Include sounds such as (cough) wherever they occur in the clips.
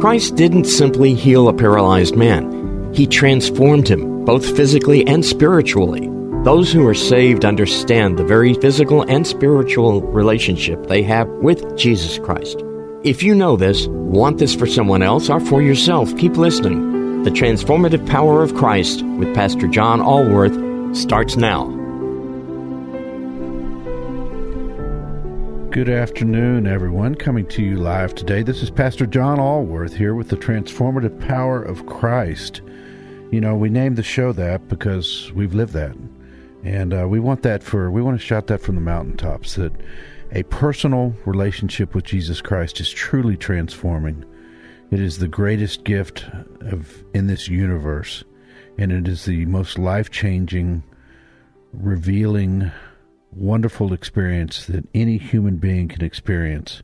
Christ didn't simply heal a paralyzed man, He transformed him, both physically and spiritually. Those who are saved understand the very physical and spiritual relationship they have with Jesus Christ. If you know this, want this for someone else or for yourself, keep listening. The Transformative Power of Christ with Pastor John Allworth starts now. Good afternoon, everyone. Coming to you live today. This is Pastor John Allworth here with the Transformative Power of Christ. You know, we named the show that because we've lived that. And uh, we want that for, we want to shout that from the mountaintops that a personal relationship with Jesus Christ is truly transforming. It is the greatest gift of in this universe, and it is the most life changing, revealing, wonderful experience that any human being can experience.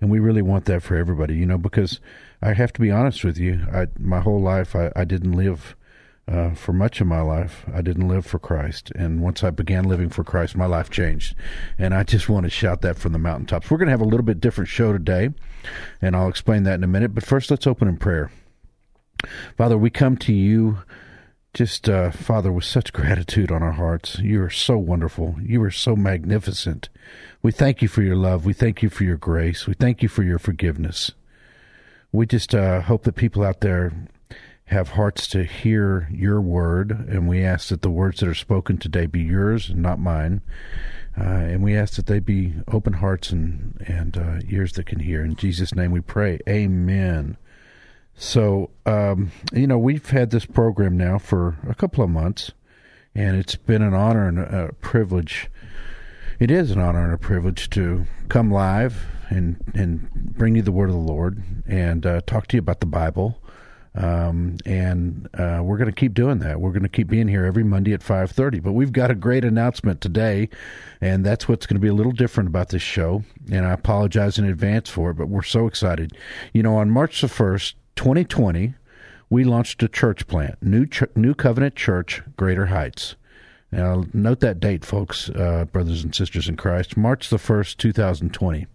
And we really want that for everybody, you know, because I have to be honest with you. I, my whole life, I, I didn't live uh, for much of my life. I didn't live for Christ. And once I began living for Christ, my life changed. And I just want to shout that from the mountaintops. We're going to have a little bit different show today, and I'll explain that in a minute. But first, let's open in prayer. Father, we come to you just, uh, Father, with such gratitude on our hearts. You are so wonderful. You are so magnificent. We thank you for your love. We thank you for your grace. We thank you for your forgiveness. We just uh, hope that people out there have hearts to hear your word, and we ask that the words that are spoken today be yours and not mine. Uh, and we ask that they be open hearts and and uh, ears that can hear. In Jesus' name, we pray. Amen. So, um, you know, we've had this program now for a couple of months, and it's been an honor and a privilege. It is an honor and a privilege to come live and and bring you the word of the Lord and uh, talk to you about the Bible. Um, and uh, we're going to keep doing that. We're going to keep being here every Monday at five thirty. But we've got a great announcement today, and that's what's going to be a little different about this show. And I apologize in advance for it, but we're so excited. You know, on March the first, 2020, we launched a church plant, New Ch- New Covenant Church, Greater Heights. Now, note that date, folks, uh, brothers and sisters in Christ, March the 1st, 2020.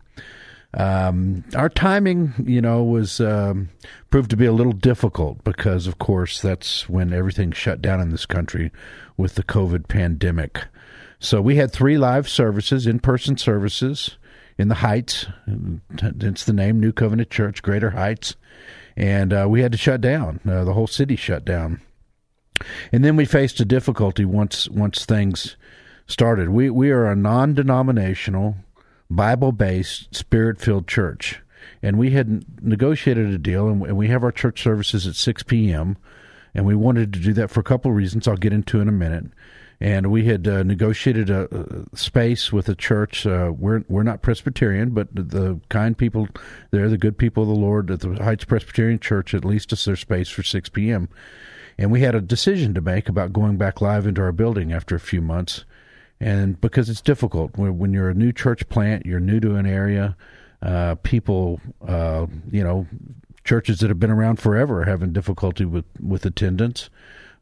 Um, our timing, you know, was um, proved to be a little difficult because, of course, that's when everything shut down in this country with the COVID pandemic. So we had three live services, in person services in the Heights. It's the name, New Covenant Church, Greater Heights and uh, we had to shut down. Uh, the whole city shut down, and then we faced a difficulty once once things started. We we are a non-denominational, Bible-based, Spirit-filled church, and we had negotiated a deal, and we have our church services at six p.m. And we wanted to do that for a couple of reasons. I'll get into in a minute and we had uh, negotiated a, a, space with a church. Uh, we're we're not Presbyterian, but the kind people, they're the good people of the Lord at the Heights Presbyterian Church. At least us their space for six p.m. And we had a decision to make about going back live into our building after a few months, and because it's difficult when you're a new church plant, you're new to an area. Uh, people, uh, you know, churches that have been around forever are having difficulty with with attendance.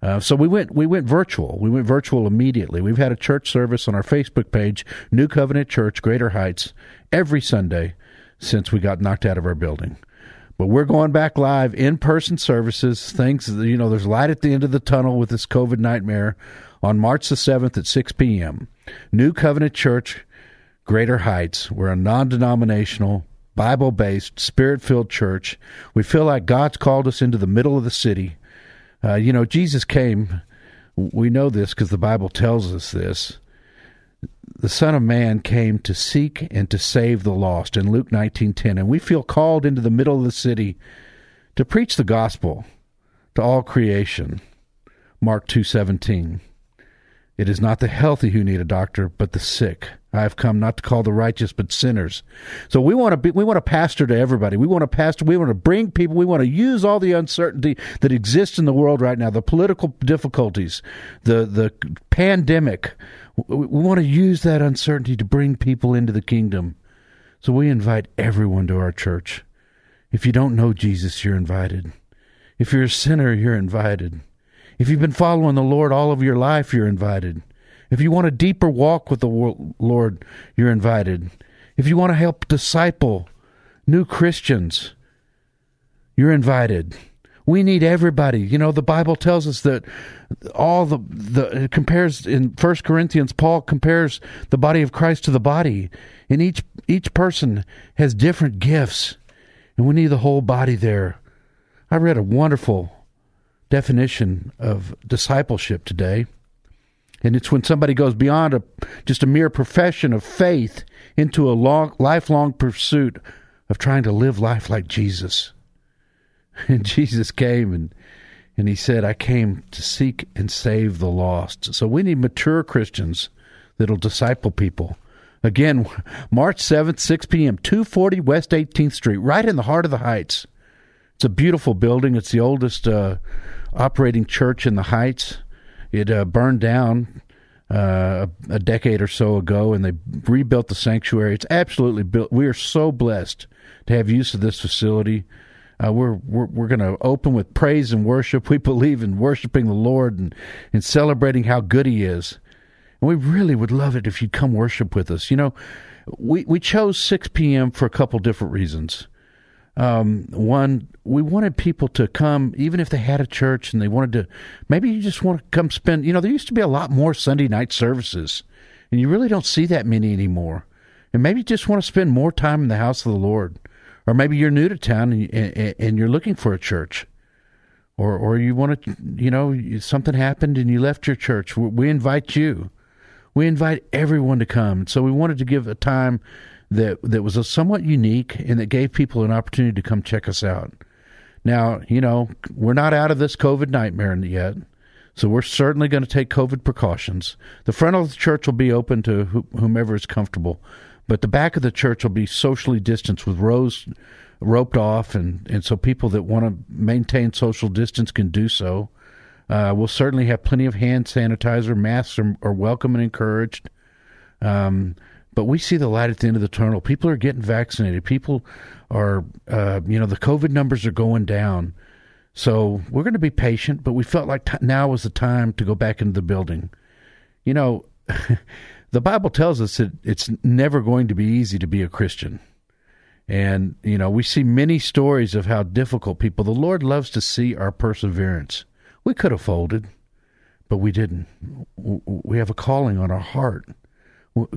Uh, so we went we went virtual. We went virtual immediately. We've had a church service on our Facebook page, New Covenant Church, Greater Heights, every Sunday since we got knocked out of our building. But we're going back live in person services. Things you know, there's light at the end of the tunnel with this COVID nightmare on March the seventh at six p.m. New Covenant Church, Greater Heights. We're a non-denominational. Bible based, spirit filled church. We feel like God's called us into the middle of the city uh, you know, Jesus came. We know this because the Bible tells us this. The Son of Man came to seek and to save the lost in Luke 19:10, and we feel called into the middle of the city to preach the gospel to all creation. Mark 2:17. It is not the healthy who need a doctor, but the sick. I have come not to call the righteous but sinners. So we want to be, we want to pastor to everybody. We want to pastor, we want to bring people, we want to use all the uncertainty that exists in the world right now, the political difficulties, the the pandemic. We, we want to use that uncertainty to bring people into the kingdom. So we invite everyone to our church. If you don't know Jesus, you're invited. If you're a sinner, you're invited. If you've been following the Lord all of your life, you're invited. If you want a deeper walk with the Lord, you're invited. If you want to help disciple new Christians, you're invited. We need everybody. You know, the Bible tells us that all the the compares in First Corinthians. Paul compares the body of Christ to the body, and each each person has different gifts, and we need the whole body there. I read a wonderful definition of discipleship today. And it's when somebody goes beyond a, just a mere profession of faith into a long, lifelong pursuit of trying to live life like Jesus. (laughs) And Jesus came and and he said, I came to seek and save the lost. So we need mature Christians that'll disciple people. Again, (laughs) March 7th, 6 p.m., 240 West 18th Street, right in the heart of the Heights. It's a beautiful building. It's the oldest uh, operating church in the Heights. It uh, burned down uh, a decade or so ago, and they rebuilt the sanctuary. It's absolutely built. We are so blessed to have use of this facility. Uh, we're we're, we're going to open with praise and worship. (laughs) We believe in worshiping the Lord and, and celebrating how good He is. And we really would love it if you'd come worship with us. You know, we we chose 6 p.m. for a couple different reasons. Um, one, we wanted people to come, even if they had a church and they wanted to, maybe you just want to come spend, you know, there used to be a lot more Sunday night services, and you really don't see that many anymore. And maybe you just want to spend more time in the house of the Lord. Or maybe you're new to town and, and, and you're looking for a church. Or, or you want to, you know, something happened and you left your church. We invite you. We invite everyone to come. So we wanted to give a time that that was somewhat unique and that gave people an opportunity to come check us out. Now, you know, we're not out of this COVID nightmare yet, so we're certainly going to take COVID precautions. The front of the church will be open to whomever is comfortable, but the back of the church will be socially distanced with rows roped off, and, and so people that want to maintain social distance can do so. Uh, we'll certainly have plenty of hand sanitizer. Masks are, are welcome and encouraged. Um, but we see the light at the end of the tunnel. People are getting vaccinated. People are, uh, you know, the COVID numbers are going down. So we're going to be patient, but we felt like t- now was the time to go back into the building. You know, (laughs) the Bible tells us that it's never going to be easy to be a Christian. And, you know, we see many stories of how difficult people, the Lord loves to see our perseverance. We could have folded, but we didn't. We have a calling on our heart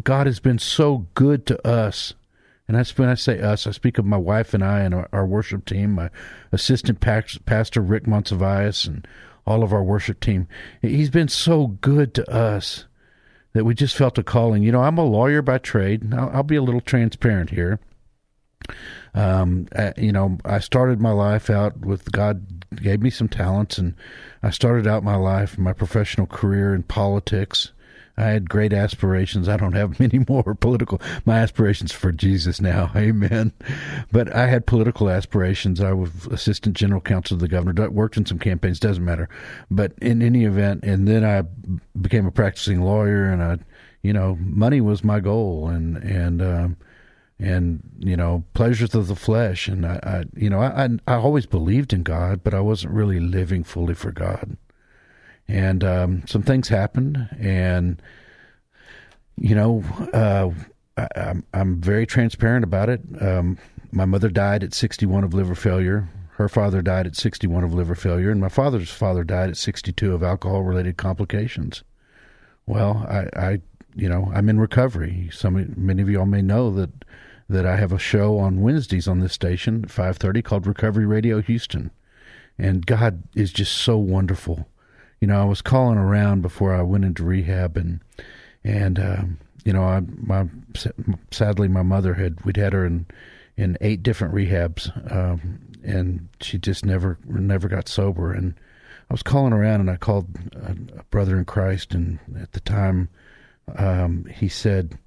God has been so good to us. And that's when I say us, I speak of my wife and I and our, our worship team, my assistant pastor Rick Montevias, and all of our worship team. He's been so good to us that we just felt a calling. You know, I'm a lawyer by trade. I'll, I'll be a little transparent here. Um, I, you know, I started my life out with God gave me some talents, and I started out my life, my professional career in politics I had great aspirations. I don't have (laughs) many more political. My aspirations for Jesus now, (laughs) Amen. But I had political aspirations. I was assistant general counsel of the governor. Worked in some campaigns. Doesn't matter. But in any event, and then I became a practicing lawyer, and I, you know, money was my goal, and and. Um, and you know pleasures of the flesh and I, I you know I, I I always believed in God but I wasn't really living fully for God and um, some things happened, and you know, uh, I, am I'm, I'm very transparent about it. Um, my mother died at 61 of liver failure. Her father died at 61 of liver failure, and my father's father died at 62 of alcohol-related complications. Well, I, I, you know, I'm in recovery. Some, many of y'all may know that that I have a show on Wednesdays on this station at 5:30 called Recovery Radio Houston, and God is just so wonderful you know, I was calling around before I went into rehab, and and um, you know, I my sadly my mother had we'd had her in in eight different rehabs, um, and she just never never got sober. And I was calling around, and I called a, a brother in Christ, and at the time, um, he said,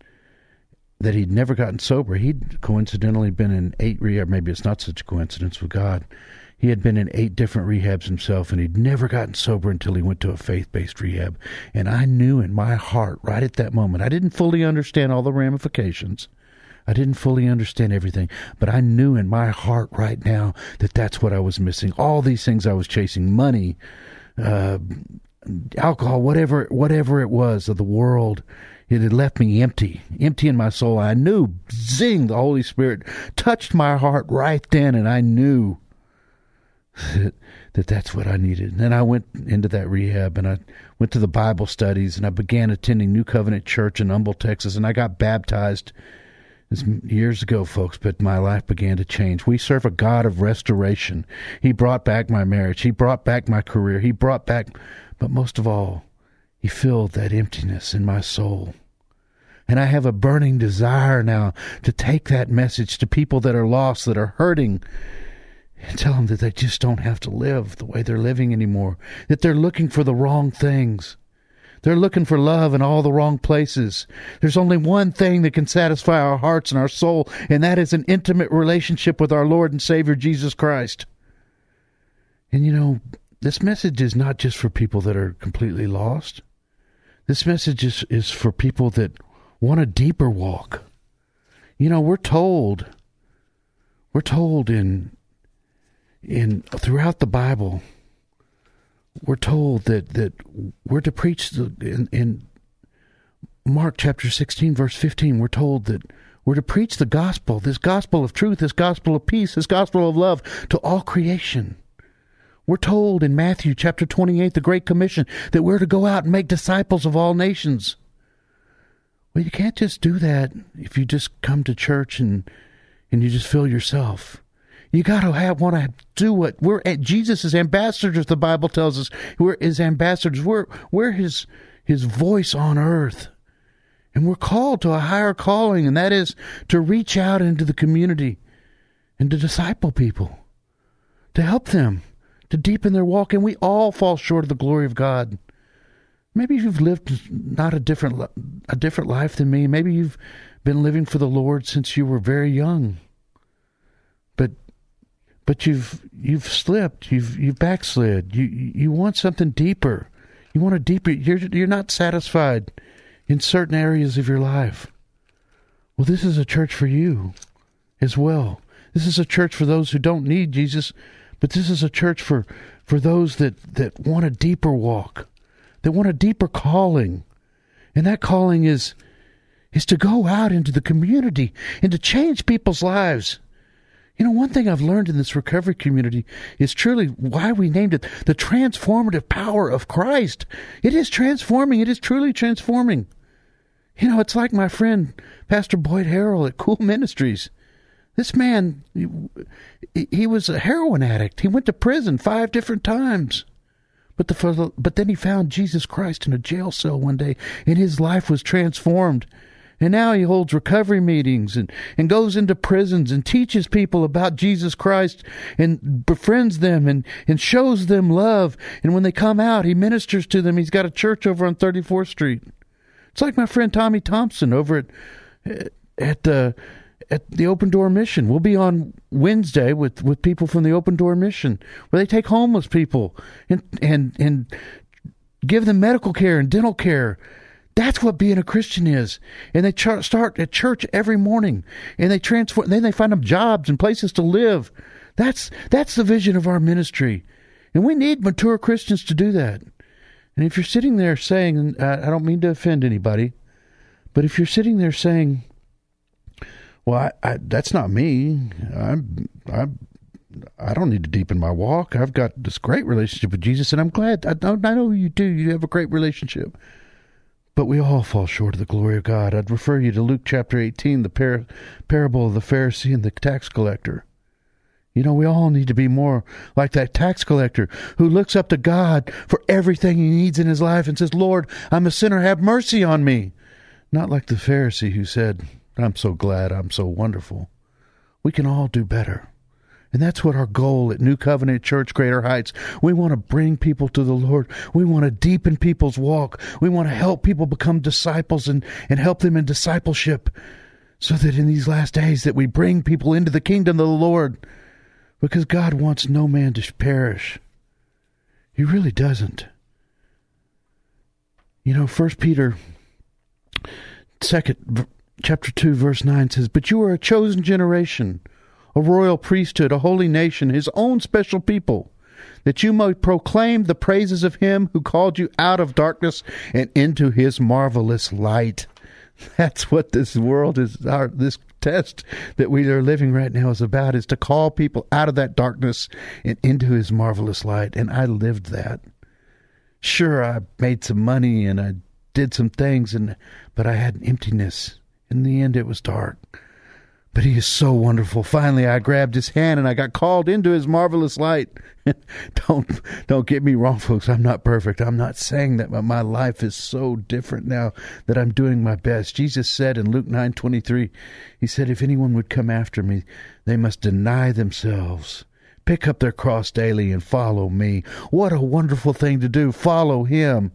that he'd never gotten sober. He'd coincidentally been in eight rehab. Maybe it's not such a coincidence with God. He had been in eight different rehabs himself, and he'd never gotten sober until he went to a faith based rehab. And I knew in my heart, right at that moment, I didn't fully understand all the ramifications. I didn't fully understand everything, but I knew in my heart right now that that's what I was missing. All these things I was chasing money, uh, alcohol, whatever, whatever it was of the world. It had left me empty, empty in my soul. I knew, zing, the Holy Spirit touched my heart right then, and I knew that, (laughs) that that's what I needed. And then I went into that rehab and I went to the Bible studies and I began attending New Covenant Church in Humble, Texas, and I got baptized years ago, folks, but my life began to change. We serve a God of restoration. He brought back my marriage. He brought back my career. He brought back, but most of all, He filled that emptiness in my soul. And I have a burning desire now to take that message to people that are lost, that are hurting, and tell them that they just don't have to live the way they're living anymore, that they're looking for the wrong things. They're looking for love in all the wrong places. There's only one thing that can satisfy our hearts and our soul, and that is an intimate relationship with our Lord and Savior Jesus Christ. And you know, this message is not just for people that are completely lost. This message is, is for people that want a deeper walk. You know, we're told we're told in in throughout the Bible we're told that that we're to preach the, in, in Mark chapter 16 verse 15 we're told that we're to preach the gospel this gospel of truth this gospel of peace this gospel of love to all creation. We're told in Matthew chapter 28 the great commission that we're to go out and make disciples of all nations. Well you can't just do that if you just come to church and and you just fill yourself you got to have want to do what we're. Jesus is ambassadors. The Bible tells us we're his ambassadors. We're we're his his voice on earth, and we're called to a higher calling, and that is to reach out into the community and to disciple people, to help them, to deepen their walk. And we all fall short of the glory of God. Maybe you've lived not a different a different life than me. Maybe you've been living for the Lord since you were very young. But you've you've slipped, you've you've backslid. You you want something deeper. You want a deeper. You're you're not satisfied in certain areas of your life. Well, this is a church for you as well. This is a church for those who don't need Jesus, but this is a church for for those that that want a deeper walk, that want a deeper calling, and that calling is is to go out into the community and to change people's lives you know, one thing I've learned in this recovery community is truly why we named it the transformative power of Christ. It is transforming. It is truly transforming. You know, it's like my friend, Pastor Boyd Harrell at Cool Ministries. This man, he, was a heroin addict. He went to prison five different times. But the but then he found Jesus Christ in a jail cell one day, and his life was transformed. And now he holds recovery meetings and, and goes into prisons and teaches people about Jesus Christ and befriends them and, and shows them love. And when they come out, he ministers to them. He's got a church over on 34th Street. It's like my friend Tommy Thompson over at at the at the Open Door Mission. We'll be on Wednesday with, with people from the Open Door Mission, where they take homeless people and and and give them medical care and dental care that's what being a Christian is. And they start at church every morning, and they transform. Then they find them jobs and places to live. That's that's the vision of our ministry, and we need mature Christians to do that. And if you're sitting there saying, I don't mean to offend anybody, but if you're sitting there saying, "Well, I, I, that's not me. I'm I'm I don't need to deepen my walk. I've got this great relationship with Jesus, and I'm glad. I, I know you do. You have a great relationship. But we all fall short of the glory of God. I'd refer you to Luke chapter 18, the par- parable of the Pharisee and the tax collector. You know, we all need to be more like that tax collector who looks up to God for everything he needs in his life and says, Lord, I'm a sinner, have mercy on me. Not like the Pharisee who said, I'm so glad, I'm so wonderful. We can all do better. And that's what our goal at New Covenant Church Greater Heights. We want to bring people to the Lord. We want to deepen people's walk. We want to help people become disciples and, and help them in discipleship. so that in these last days that we bring people into the kingdom of the Lord because God wants no man to perish. He really doesn't. You know, First Peter, second chapter two, verse nine says, "But you are a chosen generation, a royal priesthood, a holy nation, His own special people." that you might proclaim the praises of him who called you out of darkness and into his marvelous light. (laughs) That's what this world is our this test that we are living right now is about is to call people out of that darkness and into his marvelous light. And I lived that. Sure, I made some money and I did some things and but I had an emptiness. In the end it was dark. But he is so wonderful. Finally, I grabbed his hand and I got called into his marvelous light. (laughs) don't don't get me wrong, folks. I'm not perfect. I'm not saying that, but my life is so different now that I'm doing my best. Jesus said in Luke nine twenty three, He said, "If anyone would come after me, they must deny themselves." Pick up their cross daily and follow me. What a wonderful thing to do. Follow him.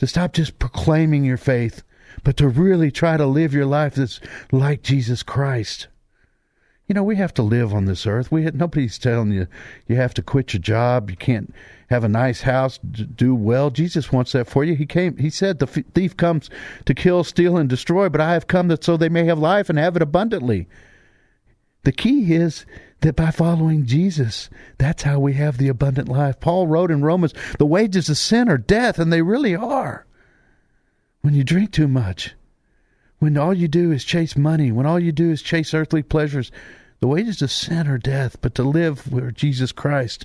To stop just proclaiming your faith, but to really try to live your life that's like Jesus Christ. You know, we have to live on this earth. We nobody's telling you you have to quit your job. You can't have a nice house, do well. Jesus wants that for you. He came. He said, "The thief comes to kill, steal, and destroy, but I have come that so they may have life and have it abundantly." The key is that by following Jesus, that's how we have the abundant life. Paul wrote in Romans, "The wages of sin are death," and they really are when you drink too much, when all you do is chase money, when all you do is chase earthly pleasures, the wages of sin are death, but to live where Jesus Christ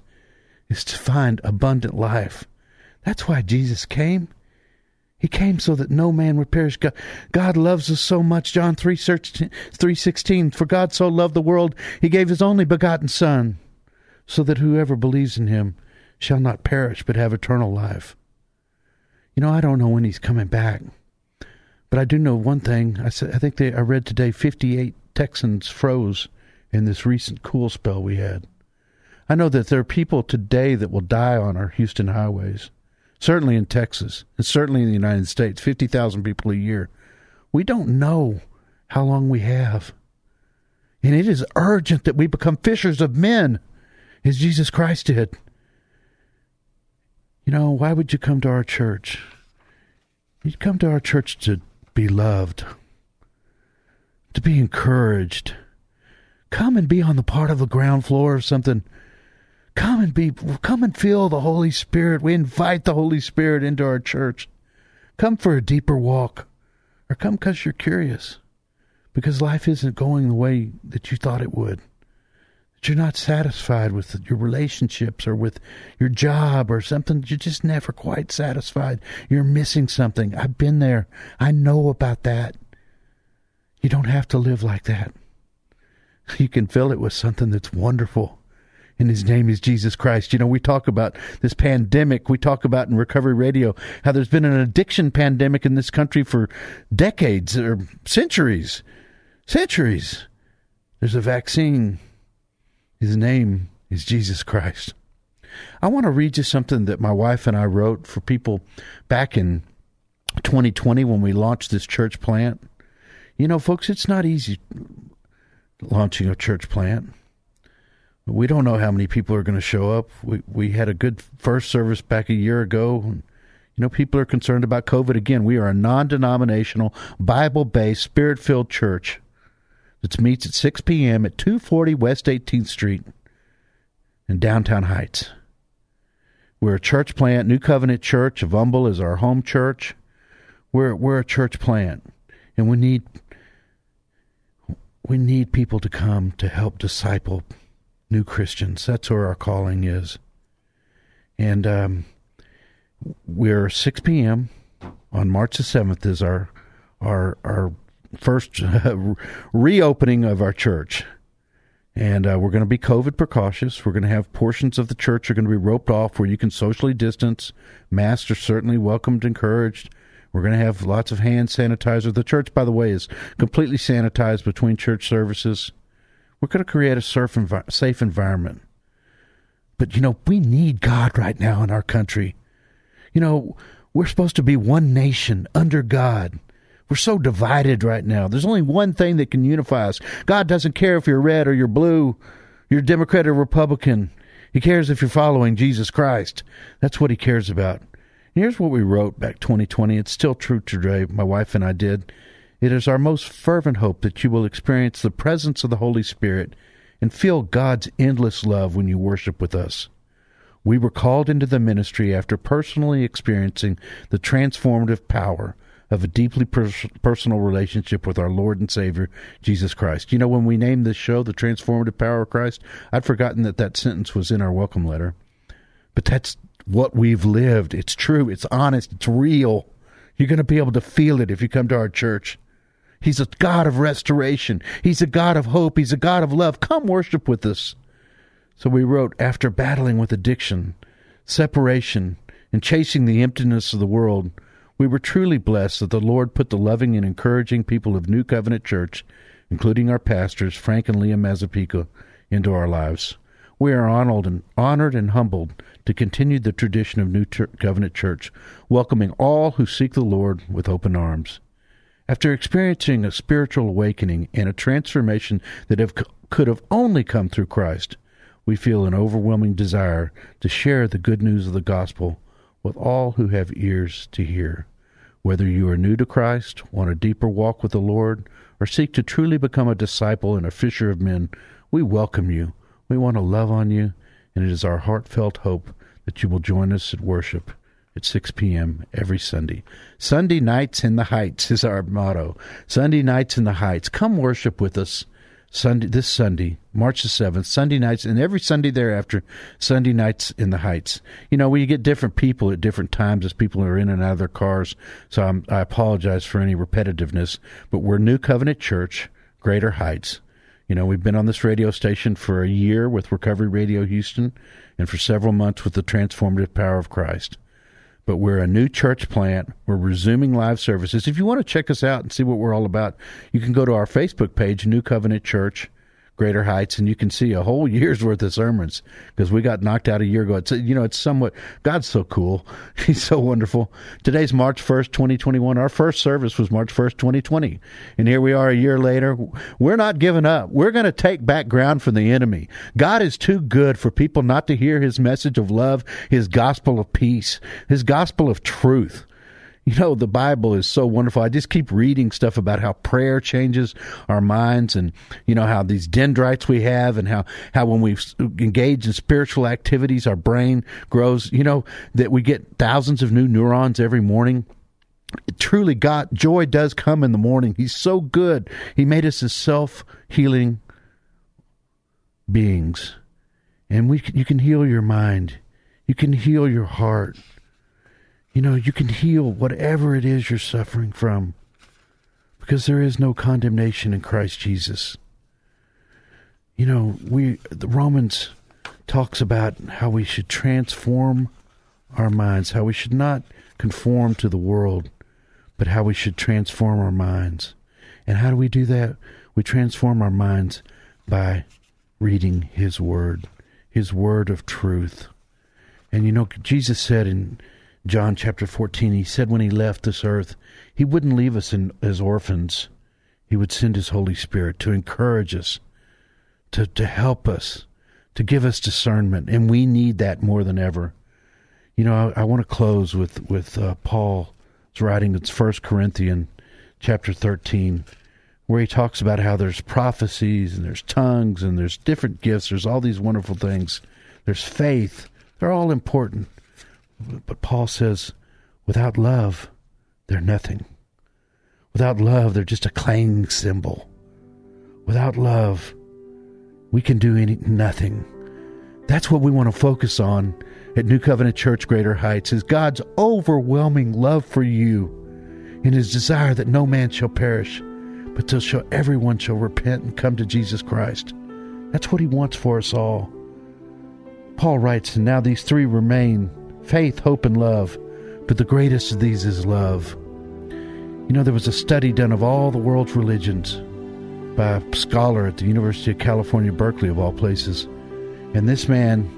is to find abundant life. That's why Jesus came. He came so that no man would perish. God, God loves us so much. John 3, 3.16, For God so loved the world, he gave his only begotten Son, so that whoever believes in him shall not perish, but have eternal life. You know, I don't know when he's coming back, but I do know one thing. I said I think they I read today 58 Texans froze in this recent cool spell we had. I know that there are people today that will die on our Houston highways, certainly in Texas, and certainly in the United States, 50,000 people a year. We don't know how long we have. And it is urgent that we become fishers of men, as Jesus Christ did. You know, why would you come to our church? You'd come to our church to be loved, to be encouraged. Come and be on the part of the ground floor or something. Come and be come and feel the Holy Spirit. We invite the Holy Spirit into our church. Come for a deeper walk. Or come because you're curious. Because life isn't going the way that you thought it would you're not satisfied with your relationships or with your job or something. You're just never quite satisfied. You're missing something. I've been there. I know about that. You don't have to live like that. You can fill it with something that's wonderful. And his name is Jesus Christ. You know, we talk about this pandemic. We talk about in Recovery Radio how there's been an addiction pandemic in this country for decades or centuries. Centuries. There's a vaccine his name is Jesus Christ. I want to read you something that my wife and I wrote for people back in 2020 when we launched this church plant. You know, folks, it's not easy launching a church plant. We don't know how many people are going to show up. We we had a good first service back a year ago. You know, people are concerned about COVID again. We are a non-denominational, Bible-based, spirit-filled church that meets at 6 p.m. at 240 West 18th Street in downtown Heights. We're a church plant. New Covenant Church of Humble is our home church. We're we're a church plant, and we need we need people to come to help disciple new Christians. That's where our calling is. And um, we're 6 p.m. on March the 7th is our our our first (laughs) reopening of our church. And uh, we're going to be COVID precautious. We're going to have portions of the church are going to be roped off where you can socially distance. Masks are certainly welcomed, encouraged. We're going to have lots of hand sanitizer. The church, by the way, is completely sanitized between church services. We're going to create a safe environment. But, you know, we need God right now in our country. You know, we're supposed to be one nation under God We're so divided right now. There's only one thing that can unify us. God doesn't care if you're red or you're blue, you're Democrat or Republican. He cares if you're following Jesus Christ. That's what he cares about. Here's what we wrote back 2020. It's still true today. My wife and I did. It is our most fervent hope that you will experience the presence of the Holy Spirit and feel God's endless love when you worship with us. We were called into the ministry after personally experiencing the transformative power of a deeply personal relationship with our Lord and Savior, Jesus Christ. You know, when we named this show The Transformative Power of Christ, I'd forgotten that that sentence was in our welcome letter. But that's what we've lived. It's true, it's honest, it's real. You're going to be able to feel it if you come to our church. He's a God of restoration. He's a God of hope. He's a God of love. Come worship with us. So we wrote, after battling with addiction, separation, and chasing the emptiness of the world, we were truly blessed that the Lord put the loving and encouraging people of New Covenant Church, including our pastors, Frank and Leah Mazzapica, into our lives. We are honored and, honored and humbled to continue the tradition of New Covenant Church, welcoming all who seek the Lord with open arms. After experiencing a spiritual awakening and a transformation that have, could have only come through Christ, we feel an overwhelming desire to share the good news of the gospel with all who have ears to hear. Whether you are new to Christ, want a deeper walk with the Lord, or seek to truly become a disciple and a fisher of men, we welcome you. We want to love on you, and it is our heartfelt hope that you will join us at worship at 6 p.m. every Sunday. Sunday nights in the Heights is our motto. Sunday nights in the Heights. Come worship with us Sunday this Sunday, March the 7th, Sunday nights and every Sunday thereafter, Sunday nights in the Heights. You know, we get different people at different times as people are in and out of their cars. So I'm, I apologize for any repetitiveness, but we're New Covenant Church, Greater Heights. You know, we've been on this radio station for a year with Recovery Radio Houston and for several months with the transformative power of Christ but we're a new church plant. We're resuming live services. If you want to check us out and see what we're all about, you can go to our Facebook page, New Covenant Church. Greater Heights, and you can see a whole (laughs) year's worth of sermons because we got knocked out a year ago. It's you know it's somewhat God's so cool, (laughs) He's so wonderful. Today's March first, twenty twenty one. Our first service was March first, twenty twenty, and here we are a year later. We're not giving up. We're going to take back ground from the enemy. God is too good for people not to hear His message of love, His gospel of peace, His gospel of truth. You know, the Bible is so wonderful. I just keep reading stuff about how prayer changes our minds and, you know, how these dendrites we have and how, how when we engage in spiritual activities, our brain grows, you know, that we get thousands of new neurons every morning. Truly, God, joy does come in the morning. He's so good. He made us as self healing beings. And we, you can heal your mind. You can heal your heart. You know, you can heal whatever it is you're suffering from because there is no condemnation in Christ Jesus. You know, we the Romans talks about how we should transform our minds, how we should not conform to the world, but how we should transform our minds. And how do we do that? We transform our minds by reading his word, his word of truth. And you know, Jesus said in John chapter 14, he said when he left this earth, he wouldn't leave us in, as orphans. He would send his Holy Spirit to encourage us, to, to help us, to give us discernment. And we need that more than ever. You know, I, I want to close with, with uh, Paul's writing, it's First Corinthians chapter 13, where he talks about how there's prophecies and there's tongues and there's different gifts. There's all these wonderful things. There's faith. They're all important. But Paul says, without love, they're nothing. Without love, they're just a clanging cymbal. Without love, we can do any, nothing. That's what we want to focus on at New Covenant Church Greater Heights is God's overwhelming love for you and his desire that no man shall perish, but till shall everyone shall repent and come to Jesus Christ. That's what he wants for us all. Paul writes, and now these three remain faith, hope, and love. But the greatest of these is love. You know, there was a study done of all the world's religions by a scholar at the University of California, Berkeley, of all places. And this man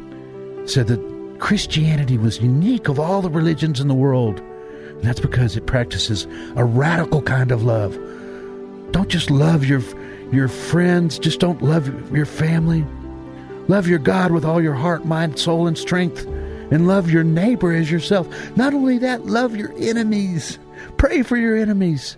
said that Christianity was unique of all the religions in the world. That's because it practices a radical kind of love. Don't just love your your friends, just don't love your family. Love your God with all your heart, mind, soul, and strength, and love your neighbor as yourself. Not only that, love your enemies. Pray for your enemies.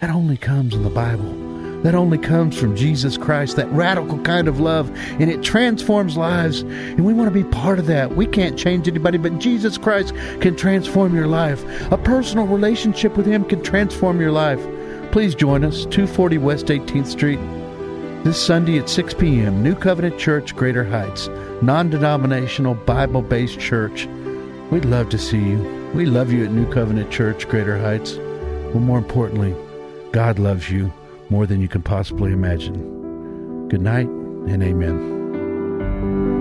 That only comes in the Bible. That only comes from Jesus Christ, that radical kind of love, and it transforms lives. And we want to be part of that. We can't change anybody, but Jesus Christ can transform your life. A personal relationship with Him can transform your life. Please join us, 240 West 18th Street, this Sunday at 6 p.m. New Covenant Church, Greater Heights, non denominational, Bible based church. We'd love to see you. We love you at New Covenant Church, Greater Heights. But more importantly, God loves you more than you can possibly imagine. Good night and amen.